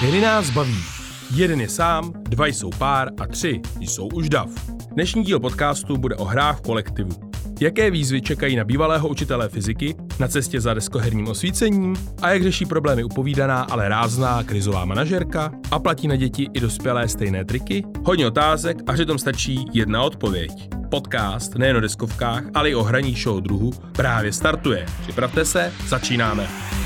Hry nás baví. Jeden je sám, dva jsou pár a tři jsou už dav. Dnešní díl podcastu bude o hrách v kolektivu. Jaké výzvy čekají na bývalého učitele fyziky na cestě za deskoherním osvícením a jak řeší problémy upovídaná, ale rázná krizová manažerka a platí na děti i dospělé stejné triky? Hodně otázek a přitom stačí jedna odpověď. Podcast nejen o deskovkách, ale i o hraní show druhu právě startuje. Připravte se, začínáme.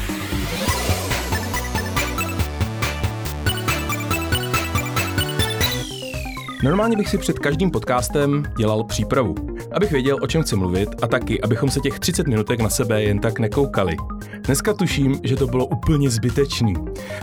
Normálně bych si před každým podcastem dělal přípravu, abych věděl, o čem chci mluvit a taky, abychom se těch 30 minutek na sebe jen tak nekoukali. Dneska tuším, že to bylo úplně zbytečný.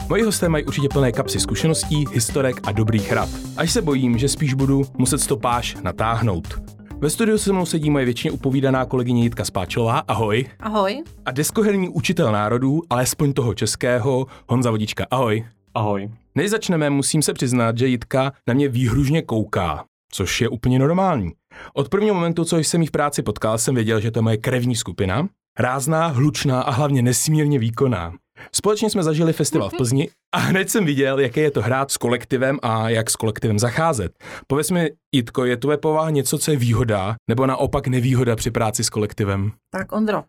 Moji hosté mají určitě plné kapsy zkušeností, historek a dobrých rad. Až se bojím, že spíš budu muset stopáž natáhnout. Ve studiu se mnou sedí moje většině upovídaná kolegyně Jitka Spáčová. Ahoj. Ahoj. A deskoherní učitel národů, alespoň toho českého, Honza Vodička. Ahoj. Ahoj. Než začneme, musím se přiznat, že Jitka na mě výhružně kouká, což je úplně normální. Od prvního momentu, co jsem jí v práci potkal, jsem věděl, že to je moje krevní skupina. Rázná, hlučná a hlavně nesmírně výkonná. Společně jsme zažili festival v Plzni a hned jsem viděl, jaké je to hrát s kolektivem a jak s kolektivem zacházet. Pověz mi, Jitko, je tvoje povaha něco, co je výhoda, nebo naopak nevýhoda při práci s kolektivem? Tak Ondro,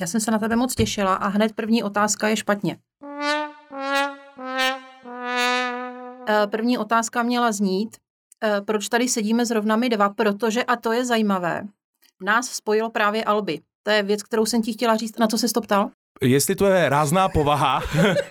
já jsem se na tebe moc těšila a hned první otázka je špatně. Eh, první otázka měla znít, eh, proč tady sedíme zrovna my dva, protože, a to je zajímavé, nás spojilo právě Alby. To je věc, kterou jsem ti chtěla říct. Na co se to ptal? Jestli to je rázná povaha,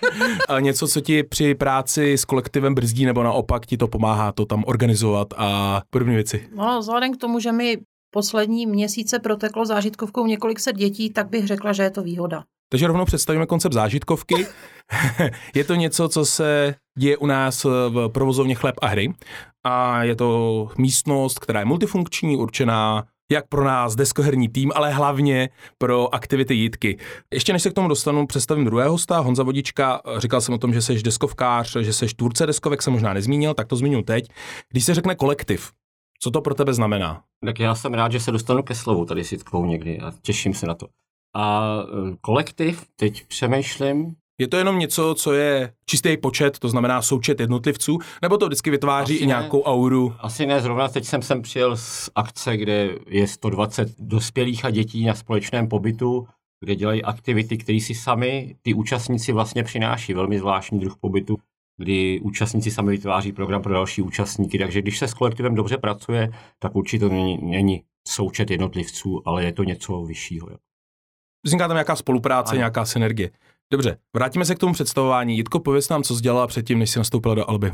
něco, co ti při práci s kolektivem brzdí, nebo naopak ti to pomáhá to tam organizovat a podobné věci. No, vzhledem k tomu, že mi poslední měsíce proteklo zážitkovkou několik set dětí, tak bych řekla, že je to výhoda. Takže rovnou představíme koncept zážitkovky. je to něco, co se děje u nás v provozovně Chleb a hry. A je to místnost, která je multifunkční, určená jak pro nás deskoherní tým, ale hlavně pro aktivity jítky. Ještě než se k tomu dostanu, představím druhého hosta, Honza Vodička. Říkal jsem o tom, že jsi deskovkář, že jsi tvůrce deskovek, jsem možná nezmínil, tak to zmínil teď. Když se řekne kolektiv, co to pro tebe znamená? Tak já jsem rád, že se dostanu ke slovu tady s Jitkou někdy a těším se na to. A e, kolektiv, teď přemýšlím, je to jenom něco, co je čistý počet, to znamená součet jednotlivců, nebo to vždycky vytváří Asi i nějakou ne. auru? Asi ne, zrovna teď jsem sem přijel z akce, kde je 120 dospělých a dětí na společném pobytu, kde dělají aktivity, které si sami ty účastníci vlastně přináší. Velmi zvláštní druh pobytu, kdy účastníci sami vytváří program pro další účastníky. Takže když se s kolektivem dobře pracuje, tak určitě to není, není součet jednotlivců, ale je to něco vyššího. Vzniká tam nějaká spolupráce, ano. nějaká synergie. Dobře, vrátíme se k tomu představování. Jitko, pověz nám, co jsi dělala předtím, než jsi nastoupila do Alby.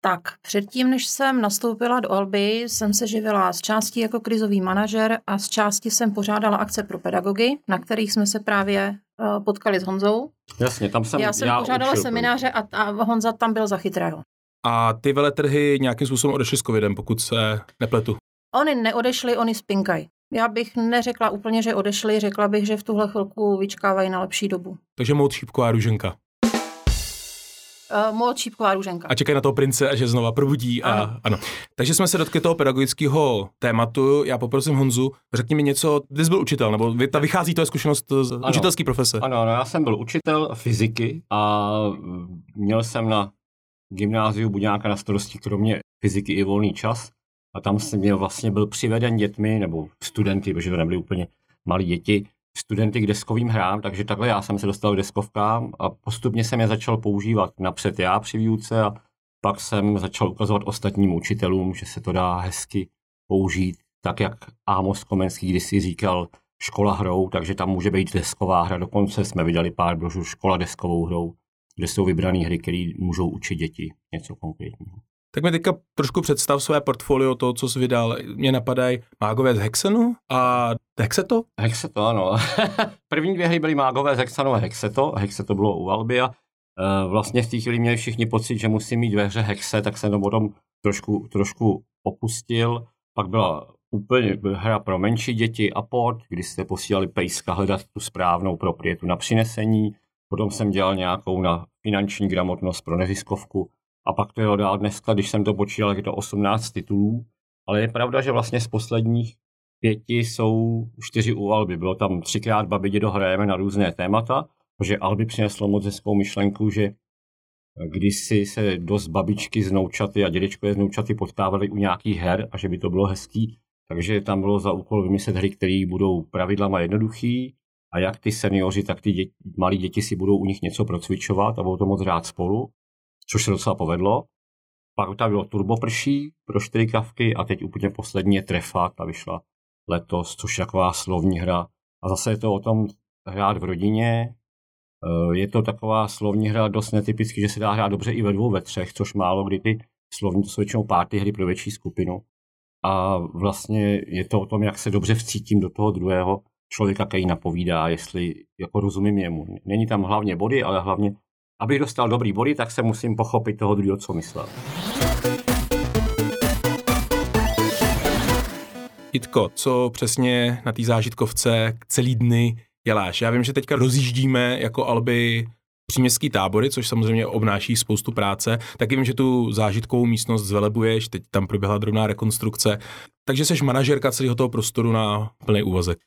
Tak, předtím, než jsem nastoupila do Alby, jsem se živila z části jako krizový manažer a z části jsem pořádala akce pro pedagogy, na kterých jsme se právě uh, potkali s Honzou. Jasně, tam jsem Já jsem já pořádala učil, semináře a, a Honza tam byl za chytrého. A ty veletrhy nějakým způsobem odešly s covidem, pokud se nepletu. Oni neodešli, oni spinkají. Já bych neřekla úplně, že odešli, řekla bych, že v tuhle chvilku vyčkávají na lepší dobu. Takže moc šípková růženka. Uh, moc šípková růženka. A čekají na toho prince, a že znova probudí. A, ano. ano. Takže jsme se dotkli toho pedagogického tématu. Já poprosím Honzu, řekni mi něco, ty jsi byl učitel, nebo ta vychází to zkušenost z ano. učitelské profese. Ano, ano, já jsem byl učitel fyziky a měl jsem na gymnáziu Buďáka na starosti kromě fyziky i volný čas. A tam jsem měl vlastně byl přiveden dětmi, nebo studenty, protože to nebyly úplně malí děti, studenty k deskovým hrám, takže takhle já jsem se dostal k deskovkám a postupně jsem je začal používat napřed já při výuce a pak jsem začal ukazovat ostatním učitelům, že se to dá hezky použít, tak jak Amos Komenský kdysi říkal, škola hrou, takže tam může být desková hra. Dokonce jsme vydali pár brožů škola deskovou hrou, kde jsou vybrané hry, které můžou učit děti něco konkrétního. Tak mi teďka trošku představ své portfolio toho, co jsi vydal. Mě napadají mágové z Hexenu a Hexeto? Hexeto, ano. První dvě hry byly mágové z Hexenu a Hexeto. Hexeto bylo u Albia. E, vlastně v té chvíli měli všichni pocit, že musí mít ve hře Hexe, tak jsem to potom trošku, trošku opustil. Pak byla úplně hra pro menší děti a pod, kdy jste posílali pejska hledat tu správnou proprietu na přinesení. Potom jsem dělal nějakou na finanční gramotnost pro neziskovku a pak to jelo dál dneska, když jsem to počítal, je to 18 titulů, ale je pravda, že vlastně z posledních pěti jsou čtyři u Alby. Bylo tam třikrát Babi dědo hrajeme na různé témata, protože Alby přineslo moc hezkou myšlenku, že kdysi se dost babičky z noučaty a dědečkové z noučaty potkávali u nějakých her a že by to bylo hezký. Takže tam bylo za úkol vymyslet hry, které budou pravidlama jednoduchý a jak ty seniori, tak ty děti, malí děti si budou u nich něco procvičovat a budou to moc hrát spolu, což se docela povedlo. Pak tam bylo Turboprší pro čtyři kavky a teď úplně poslední je Trefa, ta vyšla letos, což je taková slovní hra. A zase je to o tom hrát v rodině, Eh, je to taková slovní hra dost netypický, že se dá hrát dobře i ve dvou, ve třech, což málo kdy ty slovní to jsou většinou párty hry pro větší skupinu. A vlastně je to o tom, jak se dobře vcítím do toho druhého člověka, který napovídá, jestli jako rozumím jemu. Není tam hlavně body, ale hlavně, abych dostal dobrý body, tak se musím pochopit toho druhého, co myslel. Jitko, co přesně na té zážitkovce celý dny děláš? Já vím, že teďka rozjíždíme jako Alby příměstský tábory, což samozřejmě obnáší spoustu práce. Taky vím, že tu zážitkovou místnost zvelebuješ, teď tam proběhla drobná rekonstrukce. Takže jsi manažerka celého toho prostoru na plný úvazek.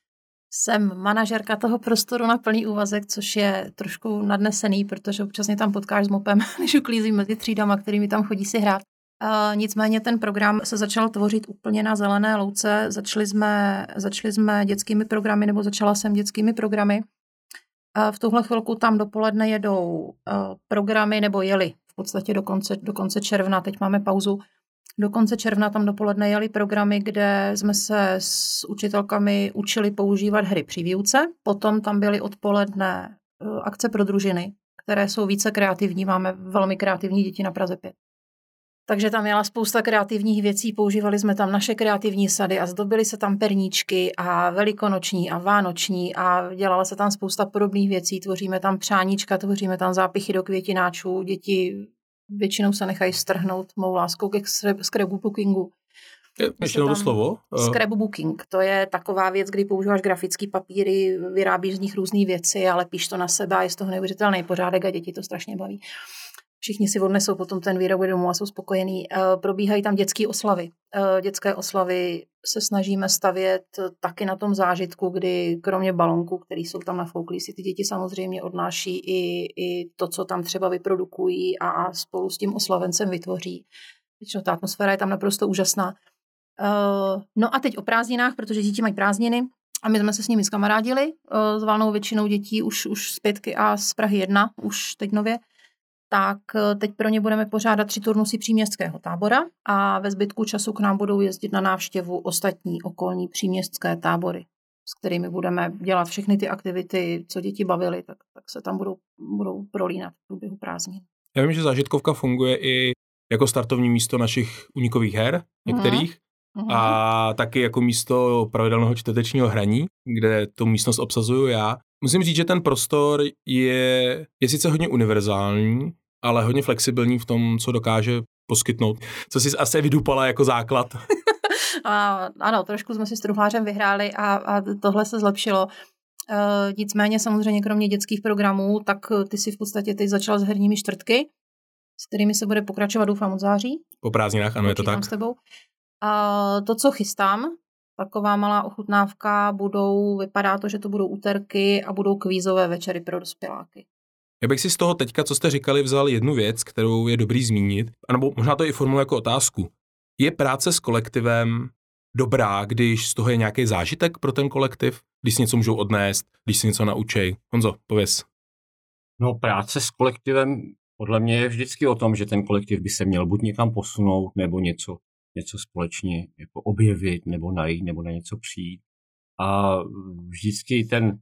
Jsem manažerka toho prostoru na plný úvazek, což je trošku nadnesený, protože občas mě tam potkáš s mopem, když uklízím mezi třídama, kterými tam chodí si hrát. Uh, nicméně ten program se začal tvořit úplně na zelené louce. Začali jsme, začali jsme dětskými programy, nebo začala jsem dětskými programy. Uh, v tuhle chvilku tam dopoledne jedou uh, programy, nebo jeli v podstatě do konce, do konce června, teď máme pauzu. Do konce června tam dopoledne jeli programy, kde jsme se s učitelkami učili používat hry při výuce. Potom tam byly odpoledne akce pro družiny, které jsou více kreativní. Máme velmi kreativní děti na Praze 5. Takže tam měla spousta kreativních věcí, používali jsme tam naše kreativní sady a zdobily se tam perníčky a velikonoční a vánoční a dělala se tam spousta podobných věcí. Tvoříme tam přáníčka, tvoříme tam zápichy do květináčů, děti většinou se nechají strhnout mou láskou ke scrapbookingu. Ještě to slovo? Eh. Scrapbooking, to je taková věc, kdy používáš grafické papíry, vyrábíš z nich různé věci, ale píš to na sebe a je z toho neuvěřitelný pořádek a děti to strašně baví všichni si odnesou potom ten výrok domů a jsou spokojení. Eh, probíhají tam dětské oslavy. Eh, dětské oslavy se snažíme stavět taky na tom zážitku, kdy kromě balonku, který jsou tam nafouklí, si ty děti samozřejmě odnáší i, i to, co tam třeba vyprodukují a, a spolu s tím oslavencem vytvoří. Většinou ta atmosféra je tam naprosto úžasná. Uh, no a teď o prázdninách, protože děti mají prázdniny a my jsme se s nimi skamarádili, uh, s valnou většinou dětí už, už z pětky a z Prahy jedna, už teď nově tak eh, teď pro ně budeme pořádat tři turnusy příměstského tábora a ve zbytku času k nám budou jezdit na návštěvu ostatní okolní příměstské tábory, s kterými budeme dělat všechny ty aktivity, co děti bavily, tak, tak se tam budou, budou prolínat v průběhu prázdnin. Já vím, že zážitkovka funguje i jako startovní místo našich unikových her, některých, mm-hmm. a taky jako místo pravidelného čtvrtečního hraní, kde tu místnost obsazuju já. Musím říct, že ten prostor je, je sice hodně univerzální, ale hodně flexibilní v tom, co dokáže poskytnout. Co jsi asi vydupala jako základ? a, ano, trošku jsme si s truhlářem vyhráli a, a tohle se zlepšilo. E, nicméně samozřejmě kromě dětských programů, tak ty si v podstatě teď začala s herními čtvrtky, s kterými se bude pokračovat doufám od září. Po prázdninách, ano, je to tak. s tebou. A to, co chystám, taková malá ochutnávka, budou, vypadá to, že to budou úterky a budou kvízové večery pro dospěláky. Já bych si z toho teďka, co jste říkali, vzal jednu věc, kterou je dobrý zmínit, anebo možná to i formuluje jako otázku. Je práce s kolektivem dobrá, když z toho je nějaký zážitek pro ten kolektiv, když si něco můžou odnést, když si něco naučej? Honzo, pověz. No práce s kolektivem podle mě je vždycky o tom, že ten kolektiv by se měl buď někam posunout, nebo něco něco společně jako objevit nebo najít nebo na něco přijít. A vždycky ten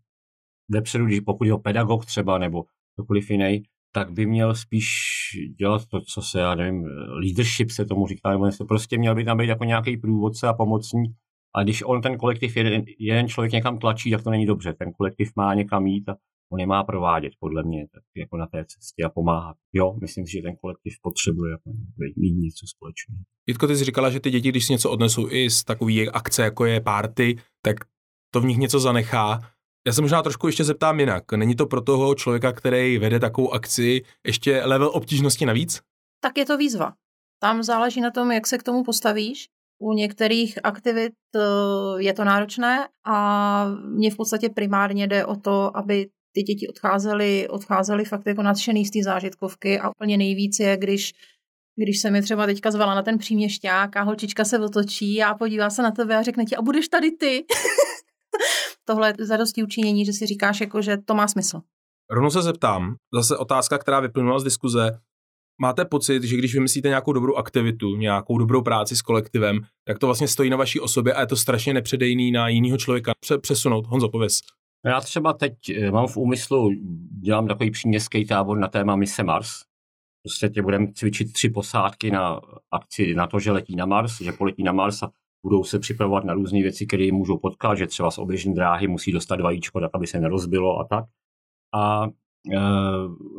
vepředu, když pokud je pedagog třeba nebo kdokoliv jiný, tak by měl spíš dělat to, co se, já nevím, leadership se tomu říká, nebo se prostě měl by tam být jako nějaký průvodce a pomocník. A když on ten kolektiv, jeden, jeden člověk někam tlačí, tak to není dobře. Ten kolektiv má někam jít a on je má provádět, podle mě, tak jako na té cestě a pomáhat. Jo, myslím si, že ten kolektiv potřebuje jako mít něco společného. Jitko, ty jsi říkala, že ty děti, když si něco odnesou i z takové akce, jako je party, tak to v nich něco zanechá. Já se možná trošku ještě zeptám jinak. Není to pro toho člověka, který vede takovou akci, ještě level obtížnosti navíc? Tak je to výzva. Tam záleží na tom, jak se k tomu postavíš. U některých aktivit eh, je to náročné a mně v podstatě primárně jde o to, aby ty děti odcházely, odcházely fakt jako nadšený z té zážitkovky a úplně nejvíc je, když když se mi třeba teďka zvala na ten příměšťák a holčička se otočí a podívá se na tebe a řekne ti, a budeš tady ty. Tohle je zadosti učinění, že si říkáš, jako, že to má smysl. Rovnou se zeptám, zase otázka, která vyplynula z diskuze. Máte pocit, že když vymyslíte nějakou dobrou aktivitu, nějakou dobrou práci s kolektivem, tak to vlastně stojí na vaší osobě a je to strašně nepředejný na jiného člověka přesunout? Honzo, pověz. Já třeba teď eh, mám v úmyslu, dělám takový příměstský tábor na téma mise Mars. Prostě tě budeme cvičit tři posádky na akci na to, že letí na Mars, že poletí na Mars a budou se připravovat na různé věci, které jim můžou potkat, že třeba z oběžné dráhy musí dostat vajíčko, tak aby se nerozbilo a tak. A e,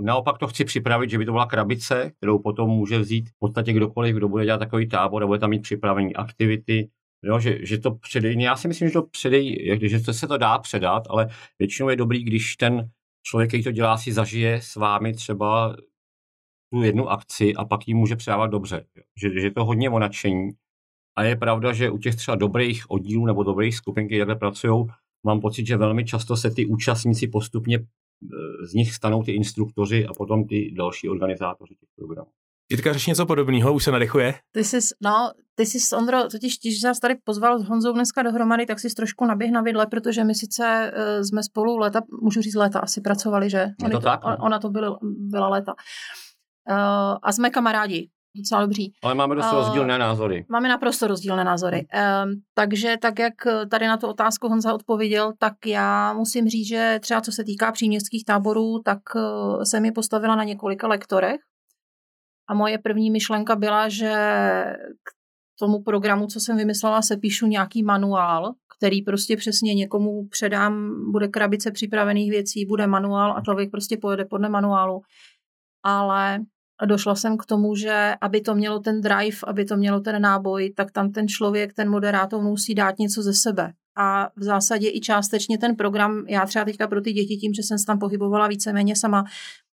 naopak to chci připravit, že by to byla krabice, kterou potom může vzít v podstatě kdokoliv, kdo bude dělat takový tábor a bude tam mít připravené aktivity, Jo, že, že to předej, já si myslím, že to předej, že to se to dá předat, ale většinou je dobrý, když ten člověk, který to dělá, si zažije s vámi třeba tu jednu akci a pak ji může předávat dobře. Že, že to hodně o nadšení. A je pravda, že u těch třeba dobrých oddílů nebo dobrých skupin, které pracují, mám pocit, že velmi často se ty účastníci postupně e, z nich stanou ty instruktoři a potom ty další organizátoři těch programů. Jitka řeší něco podobného, už se nadechuje? Ty jsi, no, ty jsi, Ondro, totiž když jsi tady pozval s Honzou dneska dohromady, tak jsi trošku naběh na vidle, protože my sice uh, jsme spolu léta, můžu říct léta, asi pracovali, že? Je to, to tak? No. Ona to byla, byla léta. Uh, a jsme kamarádi, docela dobří. Ale máme dost uh, rozdílné názory. Máme naprosto rozdílné názory. Um, takže tak, jak tady na tu otázku Honza odpověděl, tak já musím říct, že třeba co se týká příměstských táborů, tak uh, jsem je postavila na několika lektorech, a moje první myšlenka byla, že k tomu programu, co jsem vymyslela, se píšu nějaký manuál, který prostě přesně někomu předám, bude krabice připravených věcí, bude manuál a člověk prostě pojede podle manuálu. Ale došla jsem k tomu, že aby to mělo ten drive, aby to mělo ten náboj, tak tam ten člověk, ten moderátor musí dát něco ze sebe. A v zásadě i částečně ten program, já třeba teďka pro ty děti tím, že jsem se tam pohybovala víceméně sama,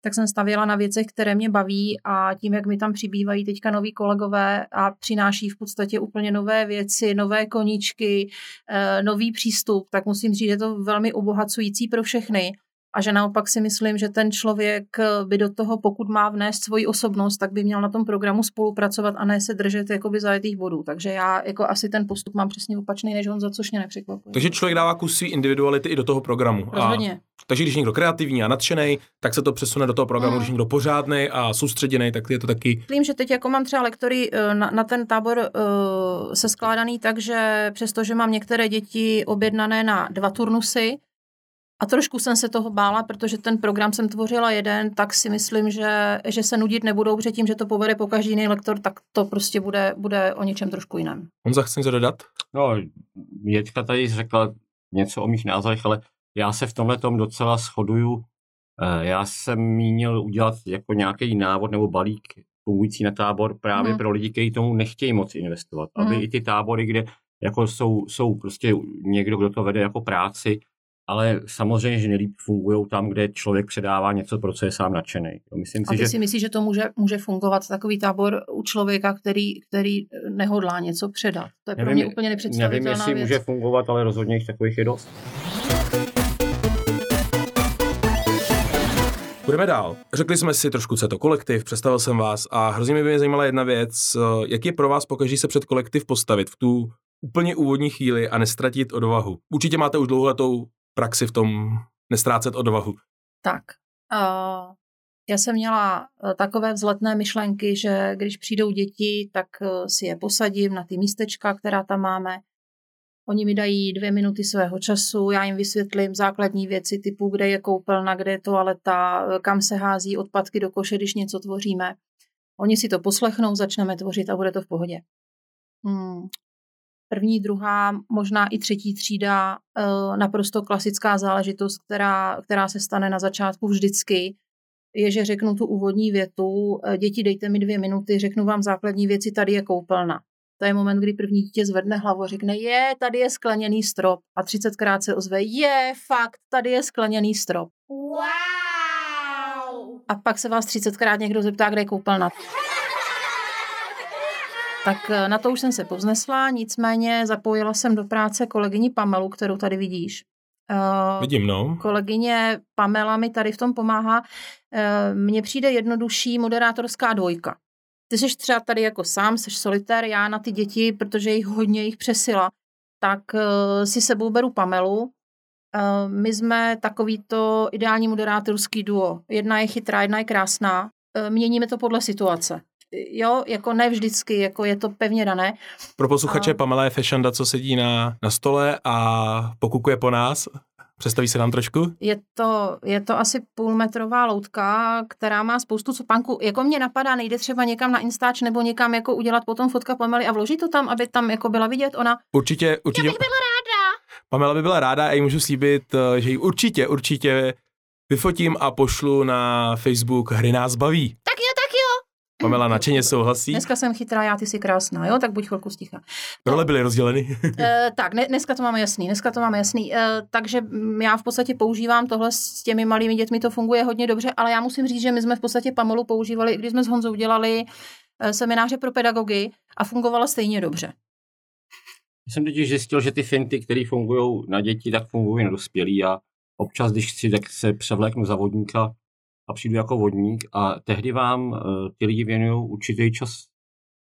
tak jsem stavěla na věcech, které mě baví a tím, jak mi tam přibývají teďka noví kolegové a přináší v podstatě úplně nové věci, nové koničky, eh, nový přístup, tak musím říct, že je to velmi obohacující pro všechny. A že naopak si myslím, že ten člověk by do toho, pokud má vnést svoji osobnost, tak by měl na tom programu spolupracovat a ne se držet jakoby zajetých bodů. Takže já jako asi ten postup mám přesně opačný než on, za což mě nepřekvapuje. Takže člověk dává kus svý individuality i do toho programu. Rozhodně. A, takže když někdo kreativní a nadšený, tak se to přesune do toho programu, mm. když někdo pořádný a soustředěný, tak je to taky. Myslím, že teď jako mám třeba lektory eh, na, na ten tábor uh, se skládaný tak, že přestože mám některé děti objednané na dva turnusy, a trošku jsem se toho bála, protože ten program jsem tvořila jeden, tak si myslím, že, že se nudit nebudou, protože tím, že to povede po každý jiný lektor, tak to prostě bude, bude o něčem trošku jiném. On chce něco dodat? No, Jeďka tady řekla něco o mých názorech, ale já se v tomhle tom docela shoduju. Eh, já jsem mínil udělat jako nějaký návod nebo balík fungující na tábor právě mm. pro lidi, kteří tomu nechtějí moc investovat. Aby mhm. i ty tábory, kde jako jsou, jsou prostě někdo, kdo to vede jako práci, ale samozřejmě, že nejlíp fungují tam, kde člověk předává něco, pro co je sám nadšený. Myslím si, A ty že... si myslíš, že to může, může fungovat takový tábor u člověka, který, který nehodlá něco předat? To je nevím, pro mě úplně nepředstavitelná Nevím, jestli věc. může fungovat, ale rozhodně jich takových je dost. Budeme dál. Řekli jsme si trošku, co je to kolektiv, představil jsem vás a hrozně by mě zajímala jedna věc. Jak je pro vás pokaždé se před kolektiv postavit v tu úplně úvodní chvíli a nestratit odvahu? Určitě máte už dlouholetou praxi v tom nestrácet odvahu? Tak, uh, já jsem měla uh, takové vzletné myšlenky, že když přijdou děti, tak uh, si je posadím na ty místečka, která tam máme. Oni mi dají dvě minuty svého času, já jim vysvětlím základní věci typu, kde je koupelna, kde je toaleta, kam se hází odpadky do koše, když něco tvoříme. Oni si to poslechnou, začneme tvořit a bude to v pohodě. Hmm první, druhá, možná i třetí třída, eh, naprosto klasická záležitost, která, která se stane na začátku vždycky, je, že řeknu tu úvodní větu, eh, děti dejte mi dvě minuty, řeknu vám základní věci, tady je koupelna. To je moment, kdy první dítě zvedne hlavu a řekne, je, tady je skleněný strop. A třicetkrát se ozve, je, fakt, tady je skleněný strop. Wow! A pak se vás třicetkrát někdo zeptá, kde je koupelna. Tak eh, na to už jsem se povznesla, nicméně zapojila jsem do práce kolegyni Pamelu, kterou tady vidíš. Uh, Vidím, no. Kolegyně Pamela mi tady v tom pomáhá. Uh, Mně přijde jednodušší moderátorská dvojka. Ty jsi třeba tady jako sám, jsi solitér, já na ty děti, protože jich hodně jich přesila, tak uh, si sebou beru Pamelu. Uh, my jsme takovýto ideální moderátorský duo. Jedna je chytrá, jedna je krásná. Uh, měníme to podle situace jo, jako ne vždycky, jako je to pevně dané. Pro posluchače a... Pamela je fešanda, co sedí na, na stole a pokukuje po nás. Představí se nám trošku? Je to, je to asi půlmetrová loutka, která má spoustu copánků. Jako mě napadá, nejde třeba někam na Instač nebo někam jako udělat potom fotka Pamely a vložit to tam, aby tam jako byla vidět ona. Určitě, určitě. Já bych byla ráda. Pamela by byla ráda a jí můžu slíbit, eh, že ji určitě, určitě vyfotím a pošlu na Facebook Hry nás baví. Pamela nadšeně souhlasí. Dneska jsem chytrá, já ty jsi krásná, jo, tak buď chvilku sticha. No. Role byly rozděleny. e, tak, ne, dneska to máme jasný, dneska to máme jasný. E, takže já v podstatě používám tohle s těmi malými dětmi, to funguje hodně dobře, ale já musím říct, že my jsme v podstatě Pamelu používali, když jsme s Honzou dělali e, semináře pro pedagogy a fungovala stejně dobře. Já jsem totiž zjistil, že ty finty, které fungují na děti, tak fungují na dospělí a občas, když chci, tak se převléknu za vodníka a přijdu jako vodník a tehdy vám uh, ty lidi věnují určitý čas,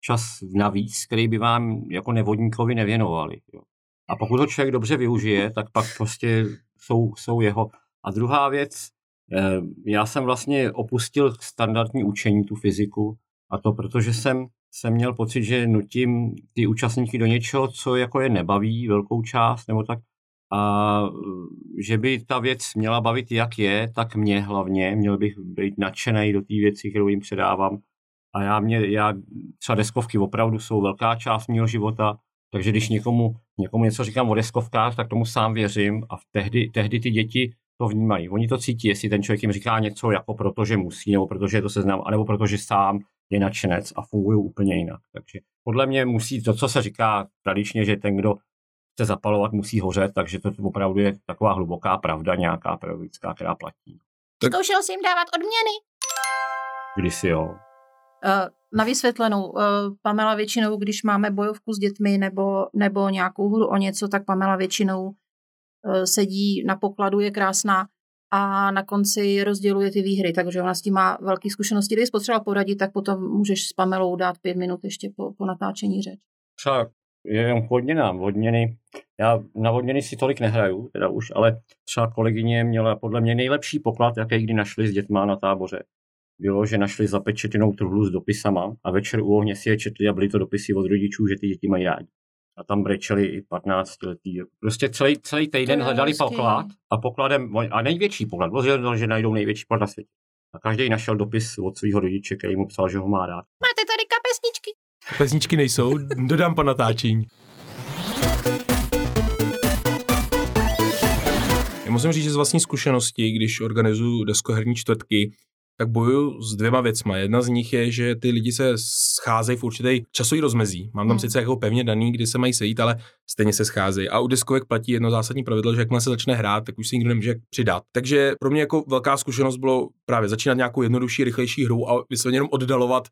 čas navíc, který by vám jako nevodníkovi nevěnovali. Jo. A pokud to člověk dobře využije, tak pak prostě jsou, jsou jeho. A druhá věc, uh, já jsem vlastně opustil standardní učení, tu fyziku, a to protože jsem, jsem měl pocit, že nutím ty účastníky do něčeho, co jako je nebaví velkou část, nebo tak a že by ta věc měla bavit, jak je, tak mě hlavně, měl bych být nadšený do té věci, kterou jim předávám. A já, mě, já třeba deskovky opravdu jsou velká část mého života, takže když někomu, někomu něco říkám o deskovkách, tak tomu sám věřím a v tehdy, tehdy ty děti to vnímají. Oni to cítí, jestli ten člověk jim říká něco jako proto, že musí, nebo protože to seznám, anebo protože sám je nadšenec a fungují úplně jinak. Takže podle mě musí to, co se říká tradičně, že ten, kdo chce zapalovat, musí hořet, takže to opravdu je taková hluboká pravda, nějaká pedagogická, která platí. Tak... Zkoušel jsi jim dávat odměny? Kdysi jo. Uh, na vysvětlenou, uh, Pamela většinou, když máme bojovku s dětmi nebo, nebo nějakou hru o něco, tak Pamela většinou uh, sedí na pokladu, je krásná a na konci rozděluje ty výhry, takže ona s tím má velké zkušenosti. Když potřeba poradit, tak potom můžeš s Pamelou dát pět minut ještě po, po natáčení řeč. Třeba jenom k vodněnám. Vodněny, já na vodněny si tolik nehraju, teda už, ale třeba kolegyně měla podle mě nejlepší poklad, jaký kdy našli s dětma na táboře. Bylo, že našli zapečetěnou truhlu s dopisama a večer u ohně si je četli a byly to dopisy od rodičů, že ty děti mají rádi. A tam brečeli i 15 letý. Prostě celý, celý týden hledali hezký. poklad a pokladem, a největší poklad, bylo, že najdou největší poklad na světě. A každý našel dopis od svého rodiče, který mu psal, že ho má rád. Máte tady kapesničky? Pesničky nejsou, dodám po natáčení. Musím říct, že z vlastní zkušenosti, když organizuju deskoherní čtvrtky, tak bojuju s dvěma věcma. Jedna z nich je, že ty lidi se scházejí v určitý časový rozmezí. Mám tam hmm. sice jako pevně daný, kdy se mají sejít, ale stejně se scházejí. A u deskovek platí jedno zásadní pravidlo, že jakmile se začne hrát, tak už si nikdo nemůže přidat. Takže pro mě jako velká zkušenost bylo právě začínat nějakou jednodušší, rychlejší hru a vysloveně jenom oddalovat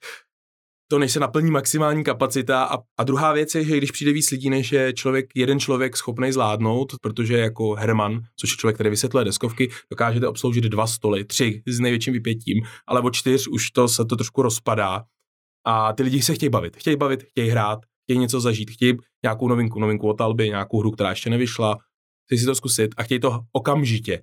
to, než se naplní maximální kapacita. A, a druhá věc je, že když přijde víc lidí, než je člověk, jeden člověk schopný zvládnout, protože jako Herman, což je člověk, který vysvětluje deskovky, dokážete obsloužit dva stoly, tři s největším vypětím, ale o čtyř už to se to trošku rozpadá. A ty lidi se chtějí bavit, chtějí bavit, chtějí hrát, chtějí něco zažít, chtějí nějakou novinku, novinku od Alby, nějakou hru, která ještě nevyšla, chtějí si to zkusit a chtějí to okamžitě.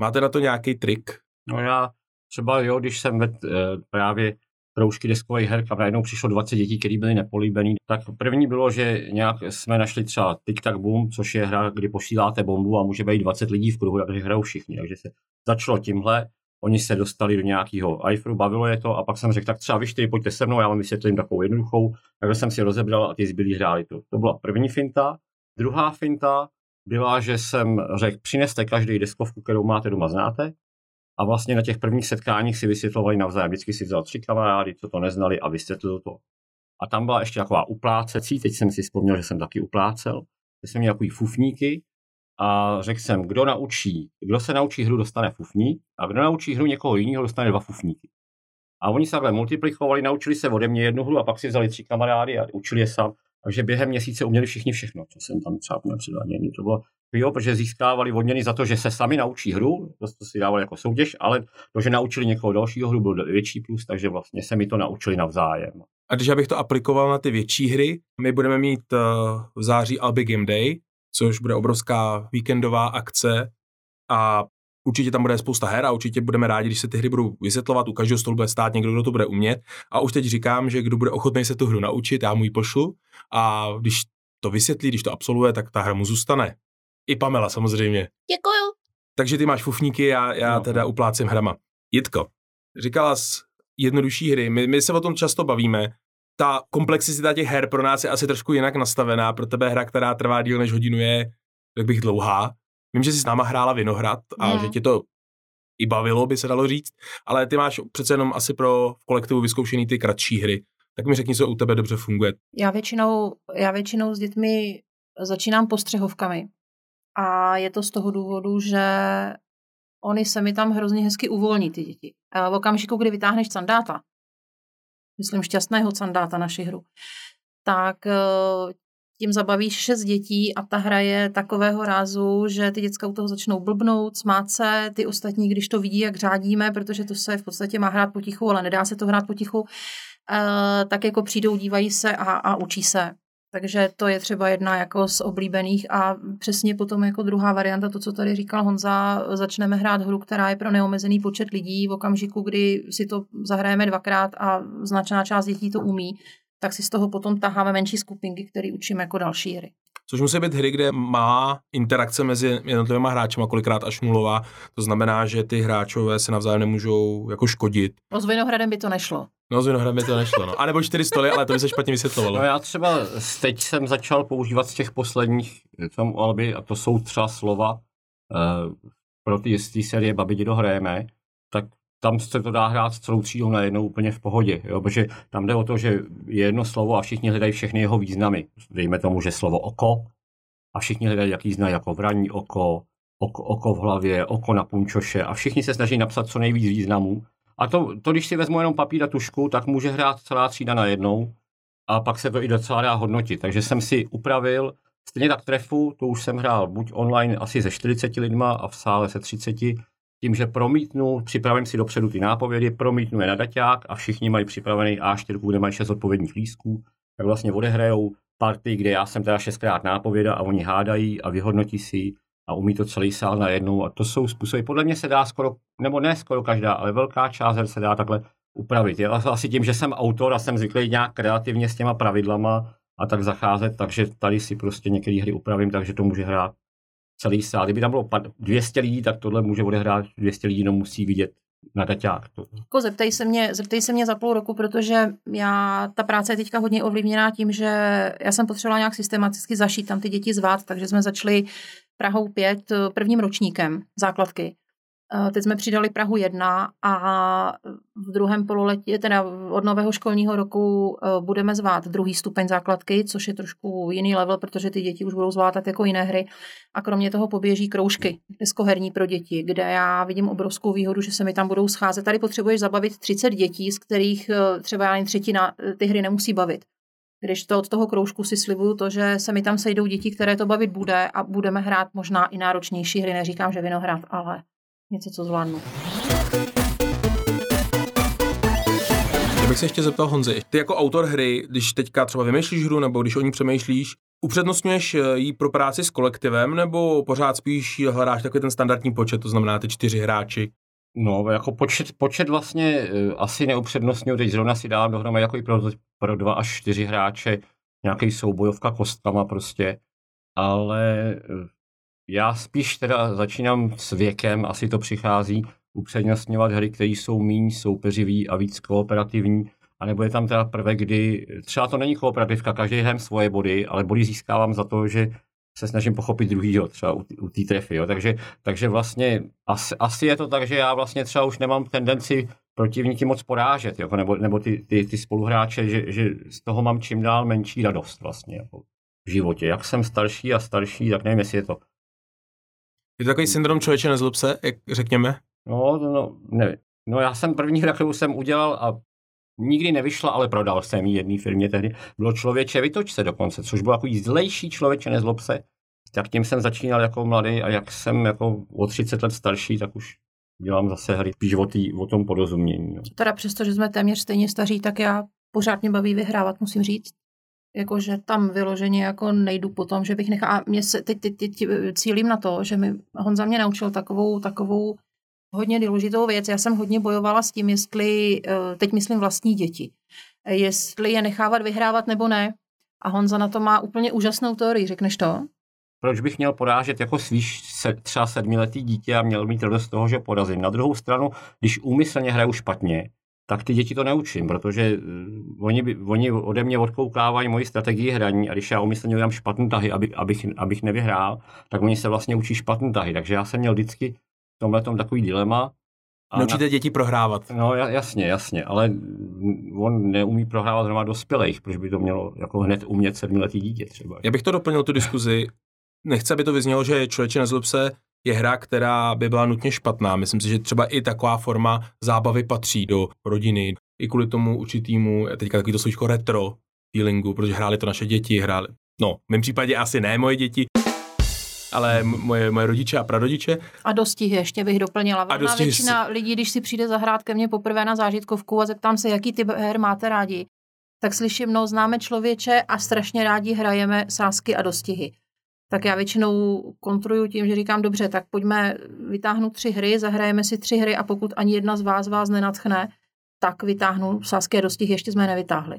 Máte na to nějaký trik? No já třeba jo, když jsem ved, eh, právě kroužky deskových her, kam najednou přišlo 20 dětí, které byly nepolíbený. Tak první bylo, že nějak jsme našli třeba Tic Tac Boom, což je hra, kdy posíláte bombu a může být 20 lidí v kruhu, takže hrajou všichni. Takže se začalo tímhle, oni se dostali do nějakého iFru, bavilo je to a pak jsem řekl, tak třeba vy čtyři pojďte se mnou, já vám vysvětlím takovou jednoduchou. Takže jsem si rozebral a ty zbylí hráli to. To byla první finta. Druhá finta byla, že jsem řekl, přineste každý deskovku, kterou máte doma znáte, a vlastně na těch prvních setkáních si vysvětlovali navzájem. Vždycky si vzal tři kamarády, co to neznali a vysvětlil to. A tam byla ještě taková uplácecí, teď jsem si vzpomněl, že jsem taky uplácel, že jsem měl takový fufníky a řekl jsem, kdo naučí, kdo se naučí hru, dostane fufník a kdo naučí hru někoho jiného, dostane dva fufníky. A oni se takhle multiplikovali, naučili se ode mě jednu hru a pak si vzali tři kamarády a učili je sám. Takže během měsíce uměli všichni všechno, co jsem tam třeba měl předvádění. To bylo jo, protože získávali odměny za to, že se sami naučí hru, to, si dávali jako soutěž, ale to, že naučili někoho dalšího hru, byl větší plus, takže vlastně se mi to naučili navzájem. A když bych to aplikoval na ty větší hry, my budeme mít uh, v září Albi Game Day, což bude obrovská víkendová akce a určitě tam bude spousta her a určitě budeme rádi, když se ty hry budou vysvětlovat, u každého stolu bude stát někdo, kdo to bude umět. A už teď říkám, že kdo bude ochotný se tu hru naučit, já mu ji pošlu a když to vysvětlí, když to absolvuje, tak ta hra mu zůstane. I Pamela samozřejmě. Děkuju. Takže ty máš fufníky, já, já no. teda uplácím hrama. Jitko, říkala jsi jednodušší hry, my, my se o tom často bavíme, ta komplexita těch her pro nás je asi trošku jinak nastavená, pro tebe hra, která trvá díl než hodinu je, tak bych dlouhá. Vím, že jsi s náma hrála Vinohrad a mm. že tě to i bavilo, by se dalo říct, ale ty máš přece jenom asi pro v kolektivu vyzkoušený ty kratší hry. Tak mi řekni, co u tebe dobře funguje. Já většinou, já většinou s dětmi začínám postřehovkami. A je to z toho důvodu, že oni se mi tam hrozně hezky uvolní, ty děti. A v okamžiku, kdy vytáhneš sandáta, myslím šťastného sandáta naši hru, tak eh, tím zabavíš šest dětí a ta hra je takového rázu, že ty děcka u toho začnou blbnout, smát se, ty ostatní, když to vidí, jak řádíme, protože to se v podstatě má hrát potichu, ale nedá se to hrát potichu, eh, tak jako přijdou, dívají se a, a učí se. Takže to je třeba jedna jako z oblíbených a přesně potom jako druhá varianta, to, co tady říkal Honza, začneme hrát hru, která je pro neomezený počet lidí v okamžiku, kdy si to zahrajeme dvakrát a značná část dětí to umí, tak si z toho potom taháme menší skupinky, které učíme jako další hry. Což musí být hry, kde má interakce mezi jednotlivými hráči kolikrát až nulová. To znamená, že ty hráčové se navzájem nemůžou jako škodit. No s Vinohradem by to nešlo. No s Vinohradem by to nešlo, no. A nebo čtyři stoly, ale to by se špatně vysvětlovalo. No já třeba teď jsem začal používat z těch posledních tam Alby, a to jsou třeba slova uh, pro ty jistý série Babi dohrajeme, tak tam se to dá hrát celou třídou najednou úplně v pohodě, jo? protože tam jde o to, že je jedno slovo a všichni hledají všechny jeho významy. Dejme tomu, že slovo oko a všichni hledají, jaký znají jako vraní oko, oko, oko v hlavě, oko na punčoše a všichni se snaží napsat co nejvíc významů. A to, to když si vezmu jenom papír a tušku, tak může hrát celá třída najednou a pak se to i docela dá hodnotit. Takže jsem si upravil stejně tak trefu, to už jsem hrál buď online asi ze 40 lidma a v sále se 30, tím, že promítnu, připravím si dopředu ty nápovědy, promítnu je na daťák a všichni mají připravený A4, kde mají šest odpovědních lístků, tak vlastně odehrajou party, kde já jsem teda šestkrát nápověda a oni hádají a vyhodnotí si a umí to celý sál najednou a to jsou způsoby, podle mě se dá skoro, nebo ne skoro každá, ale velká část se dá takhle upravit. Je asi tím, že jsem autor a jsem zvyklý nějak kreativně s těma pravidlama a tak zacházet, takže tady si prostě některé hry upravím, takže to může hrát celý sál. Kdyby tam bylo 200 lidí, tak tohle může odehrát 200 lidí, no musí vidět na daťák. Jako zeptej se, mě, zeptej se mě za půl roku, protože já, ta práce je teďka hodně ovlivněná tím, že já jsem potřebovala nějak systematicky zašít tam ty děti zvát, takže jsme začali Prahou 5 prvním ročníkem základky. Eh, teď jsme přidali Prahu 1 a v druhém pololetí, teda od nového školního roku eh, budeme zvát druhý stupeň základky, což je trošku jiný level, protože ty děti už budou zvládat jako jiné hry. A kromě toho poběží kroužky deskoherní pro děti, kde já vidím obrovskou výhodu, že se mi tam budou scházet. Tady potřebuješ zabavit 30 dětí, z kterých eh, třeba jen třetina ty hry nemusí bavit. Když to od toho kroužku si slibuju to, že se mi tam sejdou děti, které to bavit bude a budeme hrát možná i náročnější hry, neříkám, že vinohrad, ale něco, co zvládnu. Já bych se ještě zeptal Honzi, ty jako autor hry, když teďka třeba vymýšlíš hru nebo když o ní přemýšlíš, upřednostňuješ eh, ji pro práci s kolektivem nebo pořád spíš hledáš takový ten standardní počet, to znamená ty čtyři hráči? No, jako počet, počet vlastně uh, asi neupřednostňuji, teď zrovna si dávám dohromady jako i pro, pro dva až čtyři hráče, nějaký soubojovka kostkama prostě, ale uh, já spíš teda začínám s věkem, asi to přichází, upřednostňovat hry, které jsou méně soupeřivý a víc kooperativní, anebo je tam teda prvek, kdy třeba to není kooperativka, každý hraje svoje body, ale body získávám za to, že se snažím pochopit druhýho, třeba u, té trefy, jo. Takže, takže vlastně asi, asi, je to tak, že já vlastně třeba už nemám tendenci protivníky moc porážet, jako, nebo, nebo ty, ty, ty spoluhráče, že, že z toho mám čím dál menší radost vlastně jako v životě. Jak jsem starší a starší, tak nevím, jestli je to je to takový syndrom člověče nezlob se, jak řekněme? No, no, nevím. No já jsem první hra, kterou jsem udělal a nikdy nevyšla, ale prodal jsem ji jedné firmě tehdy. Bylo člověče vytoč se dokonce, což byl takový zlejší člověče, nezlob se. Tak tím jsem začínal jako mladý a jak jsem jako o 30 let starší, tak už dělám zase hry spíš o, tý, o tom porozumění. No. Teda přesto, že jsme téměř stejně staří, tak já pořád mě baví vyhrávat, musím říct. Jakože tam vyloženě jako nejdu po tom, že bych nechala. A mě se teď, teď, teď cílím na to, že mi Honza mě naučil takovou, takovou hodně důležitou věc. Já jsem hodně bojovala s tím, jestli, eh, teď myslím vlastní děti, jestli je nechávat vyhrávat nebo ne. A Honza na to má úplně úžasnou teorii, řekneš to? Proč bych měl porážet jako svýš se, třeba sedmiletý dítě a měl mít radost z toho, že porazím. Na druhou stranu, když úmyslně hraju špatně, tak ty děti to neučím, protože uh, oni, oni ode mě odkoukávají moji strategii hraní a když já umyslně udělám špatné tahy, aby, abych, abych nevyhrál, tak oni se vlastně učí špatné tahy. Takže já jsem měl vždycky v tomhle takový dilema. A Naučíte na... děti prohrávat. No jasně, jasně, ale on neumí prohrávat zrovna dospělých, proč by to mělo jako hned umět sedmiletý dítě třeba. Já bych to doplnil tu diskuzi. Nechce, aby to vyznělo, že člověče nezlob se je hra, která by byla nutně špatná. Myslím si, že třeba i taková forma zábavy patří do rodiny. I kvůli tomu určitýmu, teďka takový to slovíčko retro feelingu, protože hráli to naše děti, hráli, no, v mém případě asi ne moje děti, ale moje, moje rodiče a prarodiče. A dostihy ještě bych doplnila. A dostihy většina si... lidí, když si přijde zahrát ke mně poprvé na zážitkovku a zeptám se, jaký typ her máte rádi, tak slyším, no známe člověče a strašně rádi hrajeme sásky a dostihy tak já většinou kontroluji tím, že říkám, dobře, tak pojďme vytáhnout tři hry, zahrajeme si tři hry a pokud ani jedna z vás vás nenatchne, tak vytáhnu sáské dostih, ještě jsme je nevytáhli.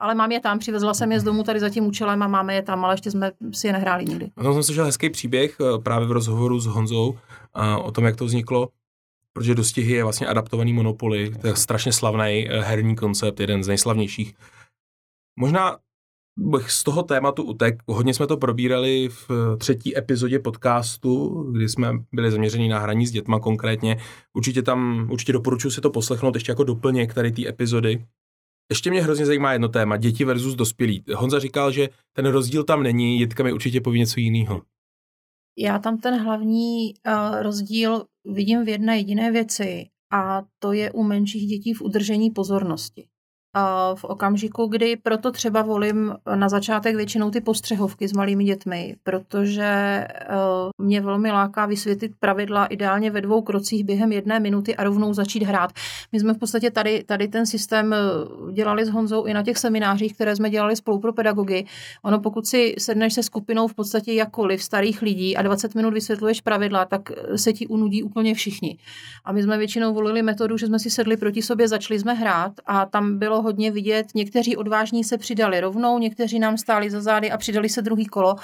Ale mám je tam, přivezla jsem je z domu tady za tím účelem a máme je tam, ale ještě jsme si je nehráli nikdy. O tom jsem slyšel hezký příběh eh, právě v rozhovoru s Honzou o tom, jak to vzniklo, protože dostihy je vlastně adaptovaný Monopoly, to je strašně slavný eh, herní koncept, jeden z nejslavnějších. Možná bych z toho tématu utek. Hodně jsme to probírali v třetí epizodě podcastu, kdy jsme byli zaměření na hraní s dětma konkrétně. Určitě tam, určitě doporučuji si to poslechnout ještě jako doplněk tady té epizody. Ještě mě hrozně zajímá jedno téma, děti versus dospělí. Honza říkal, že ten rozdíl tam není, Jitka mi určitě poví něco jiného. Já tam ten hlavní uh, rozdíl vidím v jedné jediné věci a to je u menších dětí v udržení pozornosti v okamžiku, kdy proto třeba volím na začátek většinou ty postřehovky s malými dětmi, protože eh, mě velmi láká vysvětlit pravidla ideálně ve dvou krocích během jedné minuty a rovnou začít hrát. My jsme v podstatě tady, tady ten systém eh, dělali s Honzou i na těch seminářích, které jsme dělali spolu pro pedagogy. Ono pokud si sedneš se skupinou v podstatě jakkoliv starých lidí a 20 minut vysvětluješ pravidla, tak eh, se ti unudí úplně všichni. A my jsme většinou volili metodu, že jsme si sedli proti sobě, začali jsme hrát a tam bylo hodně vidět. Někteří odvážní se přidali rovnou, někteří nám stáli za zády a přidali se druhý kolo.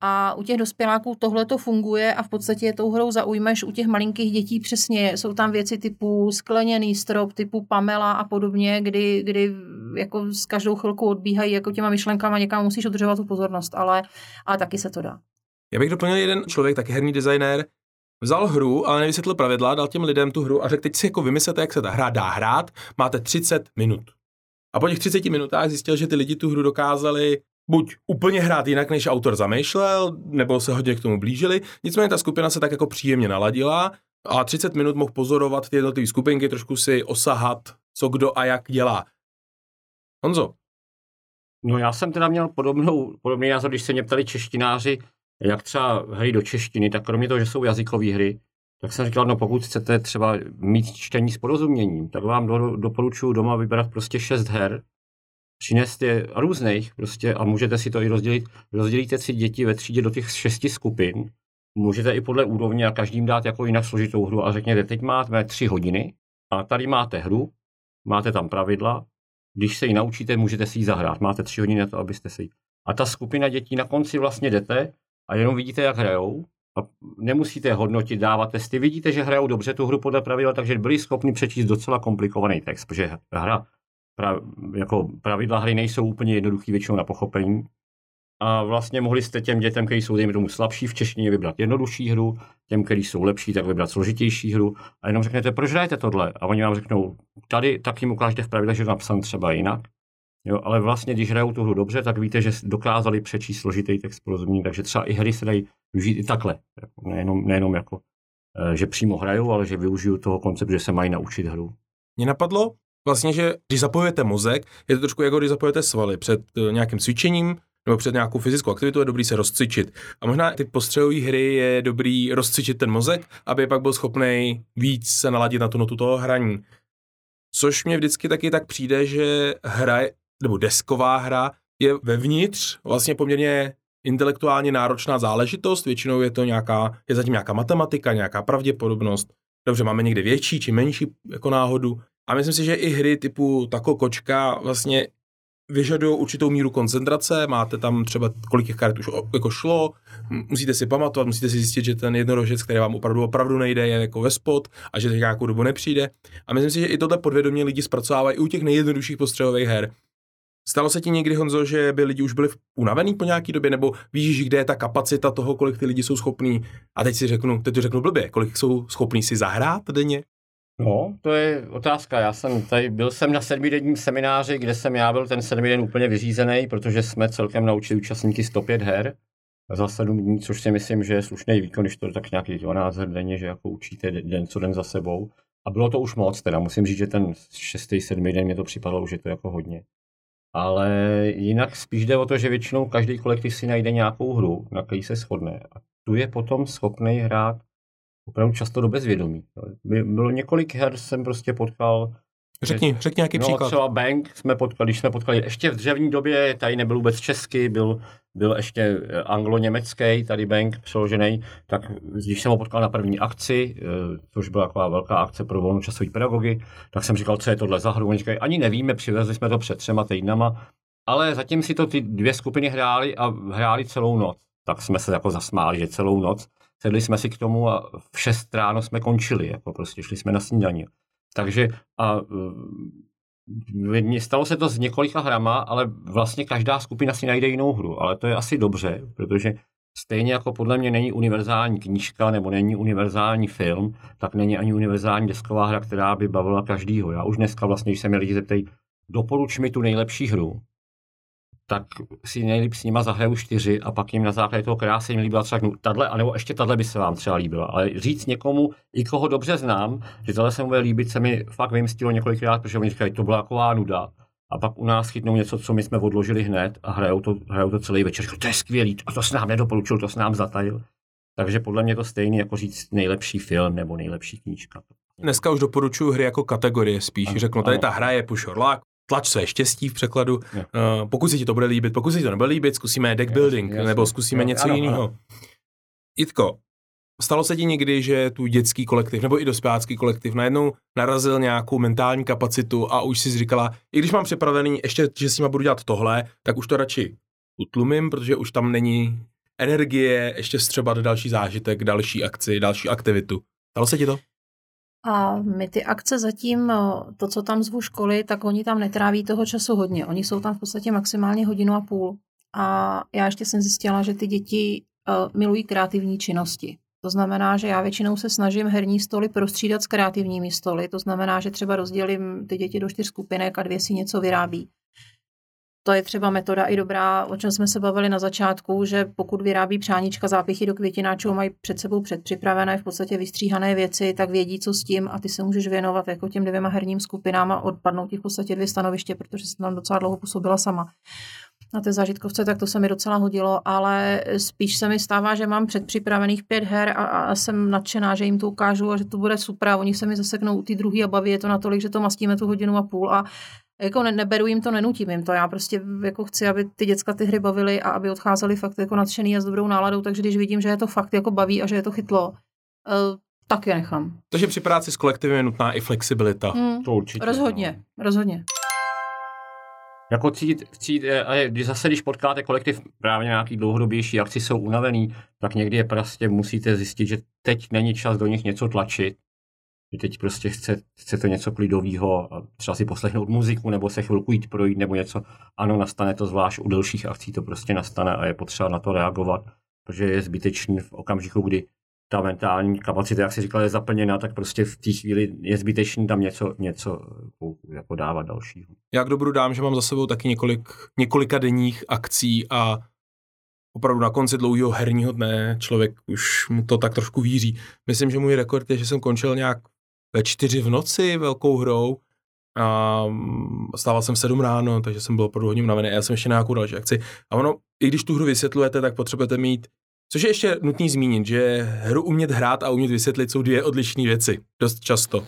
A u těch dospěláků tohle to funguje a v podstatě je tou hrou zaujmeš. U těch malinkých dětí přesně jsou tam věci typu skleněný strop, typu Pamela a podobně, kdy, kdy jako s každou chvilkou odbíhají jako těma myšlenkama, někam musíš udržovat tu pozornost, ale, ale taky se to dá. Já bych doplnil jeden člověk, taky herní designér, vzal hru, ale nevysvětlil pravidla, dal těm lidem tu hru a řekl, teď si jako vymyslete, jak se ta hra dá hrát, máte 30 minut. A po těch 30 minutách zjistil, že ty lidi tu hru dokázali buď úplně hrát jinak, než autor zamýšlel, nebo se hodně k tomu blížili. Nicméně ta skupina se tak jako příjemně naladila a 30 minut mohl pozorovat ty jednotlivé skupinky, trošku si osahat, co kdo a jak dělá. Honzo. No já jsem teda měl podobnou, podobný názor, když se mě ptali češtináři, jak třeba hry do češtiny, tak kromě toho, že jsou jazykové hry, tak jsem říkal, no pokud chcete třeba mít čtení s porozuměním, tak vám do, doporučuji doma vybrat prostě šest her, přinést je různých prostě a můžete si to i rozdělit. Rozdělíte si děti ve třídě do těch šesti skupin, můžete i podle úrovně a každým dát jako jinak složitou hru a řekněte, teď máte tři hodiny a tady máte hru, máte tam pravidla, když se ji naučíte, můžete si ji zahrát. Máte tři hodiny na to, abyste si ji. A ta skupina dětí na konci vlastně jdete a jenom vidíte, jak hrajou nemusíte hodnotit, dávat testy. Vidíte, že hrajou dobře tu hru podle pravidel, takže byli schopni přečíst docela komplikovaný text, protože hra, pra, jako pravidla hry nejsou úplně jednoduchý většinou na pochopení. A vlastně mohli jste těm dětem, kteří jsou dejme tomu slabší v češtině, vybrat jednodušší hru, těm, kteří jsou lepší, tak vybrat složitější hru. A jenom řeknete, proč hrajete tohle? A oni vám řeknou, tady tak jim ukážete v pravidlech, že to napsán třeba jinak. Jo, ale vlastně, když hrajou tu hru dobře, tak víte, že dokázali přečíst složitý text porozumění, takže třeba i hry se dají využít i takhle. Jako nejenom, nejenom jako, eh, že přímo hrajou, ale že využiju toho konceptu, že se mají naučit hru. Mě napadlo, vlastně, že když zapojujete mozek, je to trošku jako když zapojujete svaly před eh, nějakým cvičením, nebo před nějakou fyzickou aktivitou je dobrý se rozcvičit. A možná ty postřelové hry je dobrý rozcvičit ten mozek, aby pak byl schopný víc se naladit na tu notu toho hraní. Což mě vždycky taky tak přijde, že hra, nebo desková hra je vevnitř vlastně poměrně intelektuálně náročná záležitost, většinou je to nějaká, je zatím nějaká matematika, nějaká pravděpodobnost. Dobře, máme někde větší či menší jako náhodu. A myslím si, že i hry typu Tako Kočka vlastně vyžadují určitou míru koncentrace, máte tam třeba kolik těch karet už jako šlo, musíte si pamatovat, musíte si zjistit, že ten jednorožec, který vám opravdu opravdu nejde, je jako ve spot a že to nějakou dobu nepřijde. A myslím si, že i tohle podvědomě lidi zpracovávají i u těch nejjednodušších postřelových her. Stalo se ti někdy, Honzo, že by lidi už byli unavený po nějaký době, nebo víš, kde je ta kapacita toho, kolik ty lidi jsou schopní? A teď si řeknu, teď to řeknu blbě, kolik jsou schopní si zahrát denně? No, to je otázka. Já jsem tady, byl jsem na sedmidenním semináři, kde jsem já byl ten sedmi den úplně vyřízený, protože jsme celkem naučili účastníky 105 her za sedm dní, což si myslím, že je slušný výkon, když to tak nějaký 12 her denně, že jako učíte den co den za sebou. A bylo to už moc, teda musím říct, že ten šestý, sedmý den mě to připadalo, že to je jako hodně. Ale jinak spíš jde o to, že většinou každý kolektiv si najde nějakou hru, na který se shodne. A tu je potom schopný hrát opravdu často do bezvědomí. Bylo několik her, jsem prostě potkal. Řekni, řekni nějaký no, příklad. třeba Bank jsme potkali, když jsme potkali ještě v dřevní době, tady nebyl vůbec česky, byl, byl ještě eh, anglo-německý, tady Bank přeložený, tak když jsem ho potkal na první akci, eh, což byla taková velká akce pro volnočasový pedagogy, tak jsem říkal, co je tohle za hru. Oni říkají, ani nevíme, přivezli jsme to před třema týdnama, ale zatím si to ty dvě skupiny hráli a hráli celou noc. Tak jsme se jako zasmáli, že celou noc sedli jsme si k tomu a v 6 ráno jsme končili, jako prostě šli jsme na snídaní. Takže a e, stalo se to s několika hrama, ale vlastně každá skupina si najde jinou hru, ale to je asi dobře, protože stejně jako podle mě není univerzální knížka nebo není univerzální film, tak není ani univerzální desková hra, která by bavila každýho. Já už dneska vlastně, když se mě lidi zeptají, doporuč mi tu nejlepší hru, tak si nejlíp s nima zahraju čtyři a pak jim na základě toho, která se jim líbila, třeba tahle, anebo ještě tahle by se vám třeba líbila. Ale říct někomu, i koho dobře znám, že tohle se mu bude líbit, se mi fakt vymstilo několikrát, protože oni říkají, to byla taková nuda. A pak u nás chytnou něco, co my jsme odložili hned a hrajou to, hrajou to celý večer. Říkají, to je skvělý, a to s nám nedoporučil, to s nám zatajil. Takže podle mě to stejný, jako říct nejlepší film nebo nejlepší knížka. Dneska už doporučuji hry jako kategorie spíš. Ano, Řeknu, tady ano. ta hra je pušorlák, tlač své štěstí v překladu. Uh, pokud se ti to bude líbit, pokud se ti to nebude líbit, zkusíme deck building, jasně, nebo zkusíme jasně. něco jiného. Jitko, stalo se ti někdy, že tu dětský kolektiv nebo i dospělácký kolektiv najednou narazil nějakou mentální kapacitu a už si říkala, i když mám připravený ještě, že s nima budu dělat tohle, tak už to radši utlumím, protože už tam není energie ještě střebat další zážitek, další akci, další aktivitu. Stalo se ti to? A my ty akce zatím, to, co tam zvu školy, tak oni tam netráví toho času hodně. Oni jsou tam v podstatě maximálně hodinu a půl. A já ještě jsem zjistila, že ty děti milují kreativní činnosti. To znamená, že já většinou se snažím herní stoly prostřídat s kreativními stoly. To znamená, že třeba rozdělím ty děti do čtyř skupinek a dvě si něco vyrábí. To je třeba metoda i dobrá, o čem jsme se bavili na začátku, že pokud vyrábí přáníčka zápichy do květináčů, mají před sebou předpřipravené v podstatě vystříhané věci, tak vědí, co s tím a ty se můžeš věnovat jako těm dvěma herním skupinám a odpadnou ti v podstatě dvě stanoviště, protože jsem tam docela dlouho působila sama na té zážitkovce, tak to se mi docela hodilo, ale spíš se mi stává, že mám předpřipravených pět her a, a jsem nadšená, že jim to ukážu a že to bude super. A oni se mi zaseknou ty druhý a baví je to natolik, že to mastíme tu hodinu a půl a jako ne, neberu jim to, nenutím jim to. Já prostě jako chci, aby ty děcka ty hry bavily a aby odcházeli fakt jako nadšený a s dobrou náladou, takže když vidím, že je to fakt jako baví a že je to chytlo, uh, tak je nechám. Takže při práci s kolektivem je nutná i flexibilita. Hmm, to určitě. Rozhodně, no. rozhodně. Jako cít, cít, eh, když zase, když potkáte kolektiv právě nějaký dlouhodobější akci jsou unavený, tak někdy je prostě musíte zjistit, že teď není čas do nich něco tlačit, že teď prostě chce, chcete něco klidového, třeba si poslechnout muziku, nebo se chvilku jít projít, nebo něco. Ano, nastane to zvlášť u delších akcí, to prostě nastane a je potřeba na to reagovat, protože je zbytečný v okamžiku, kdy ta mentální kapacita, jak si říkal, je zaplněná, tak prostě v té chvíli je zbytečný tam něco, něco jako dávat dalšího. Já k dobru dám, že mám za sebou taky několik, několika denních akcí a opravdu na konci dlouhého herního dne člověk už mu to tak trošku víří. Myslím, že můj rekord je, že jsem končil nějak ve čtyři v noci velkou hrou a mm, stával jsem 7 ráno, takže jsem byl opravdu hodně unavený já jsem ještě na nějakou další akci. A ono, i když tu hru vysvětlujete, tak potřebujete mít Což je ještě nutný zmínit, že hru umět hrát a umět vysvětlit jsou dvě odlišné věci. Dost často.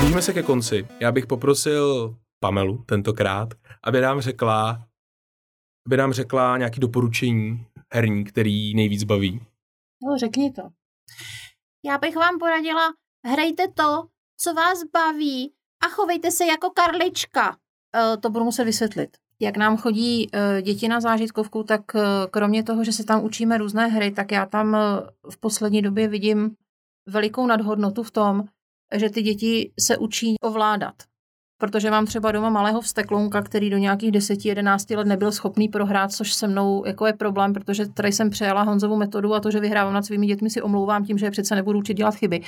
Blížíme se ke konci. Já bych poprosil Pamelu tentokrát, aby nám řekla, aby nám řekla nějaké doporučení herní, který nejvíc baví. No, řekni to. Já bych vám poradila, hrajte to, co vás baví a chovejte se jako karlička. Uh, to budu muset vysvětlit. Jak nám chodí uh, děti na zážitkovku, tak uh, kromě toho, že se tam učíme různé hry, tak já tam uh, v poslední době vidím velikou nadhodnotu v tom, že ty děti se učí ovládat. Protože mám třeba doma malého vsteklounka, který do nějakých 10-11 let nebyl schopný prohrát, což se mnou jako je problém, protože tady jsem přejala Honzovu metodu a to, že vyhrávám nad svými dětmi, si omlouvám tím, že přece nebudu učit dělat chyby.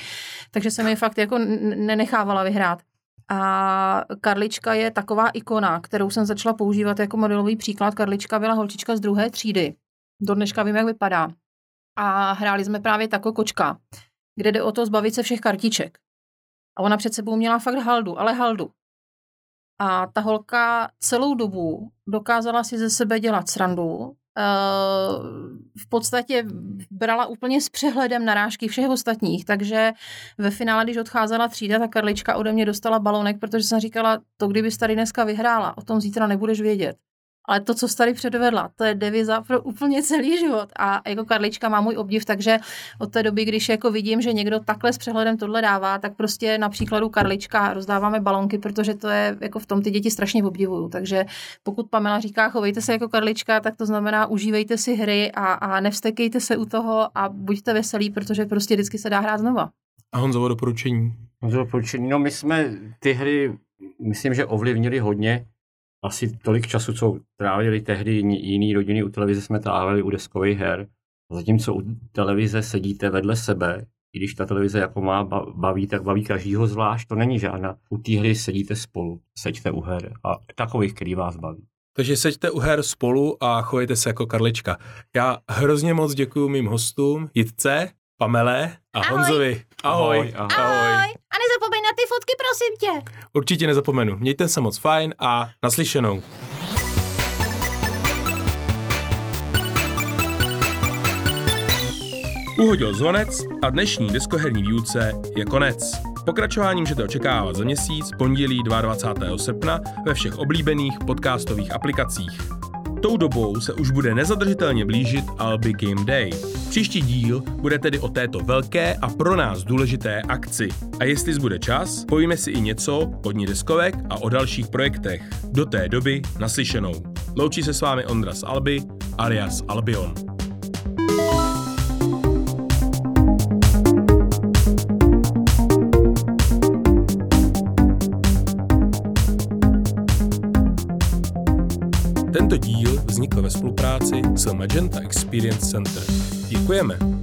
Takže jsem je fakt jako nenechávala vyhrát. A Karlička je taková ikona, kterou jsem začala používat jako modelový příklad. Karlička byla holčička z druhé třídy. Do dneška vím, jak vypadá. A hráli jsme právě tako kočka, kde jde o to zbavit se všech kartiček. A ona před sebou měla fakt haldu, ale haldu. A ta holka celou dobu dokázala si ze sebe dělat srandu. V podstatě brala úplně s přehledem narážky všech ostatních, takže ve finále, když odcházela třída, ta Karlička ode mě dostala balonek, protože jsem říkala, to kdybys tady dneska vyhrála, o tom zítra nebudeš vědět. Ale to, co jsi tady předvedla, to je deviza pro úplně celý život. A jako Karlička má můj obdiv, takže od té doby, když jako vidím, že někdo takhle s přehledem tohle dává, tak prostě na příkladu Karlička rozdáváme balonky, protože to je jako v tom ty děti strašně obdivuju. Takže pokud Pamela říká, chovejte se jako Karlička, tak to znamená užívejte si hry a, a nevstekejte se u toho a buďte veselí, protože prostě vždycky se dá hrát znova. A Honzovo doporučení? Honzovo doporučení, no my jsme ty hry, myslím, že ovlivnili hodně asi tolik času, co trávili tehdy jiný rodiny u televize, jsme trávili u deskových her. Zatímco u televize sedíte vedle sebe, i když ta televize jako má baví, tak baví každýho zvlášť, to není žádná. U té hry sedíte spolu, seďte u her a takových, který vás baví. Takže seďte u her spolu a chovejte se jako Karlička. Já hrozně moc děkuji mým hostům, Jitce, Pamele a Ahoj. Honzovi. Ahoj. Ahoj. Ahoj. A nezapomeň na ty fotky, prosím tě. Určitě nezapomenu. Mějte se moc fajn a naslyšenou. Uhodil zvonec a dnešní deskoherní výuce je konec. Pokračování můžete očekávat za měsíc, pondělí 22. srpna ve všech oblíbených podcastových aplikacích. Tou dobou se už bude nezadržitelně blížit Albi Game Day. Příští díl bude tedy o této velké a pro nás důležité akci. A jestli zbude čas, povíme si i něco o dní deskovek a o dalších projektech. Do té doby naslyšenou. Loučí se s vámi Ondra z Alby, alias Albion. Vznikl ve spolupráci s Magenta Experience Center. Děkujeme.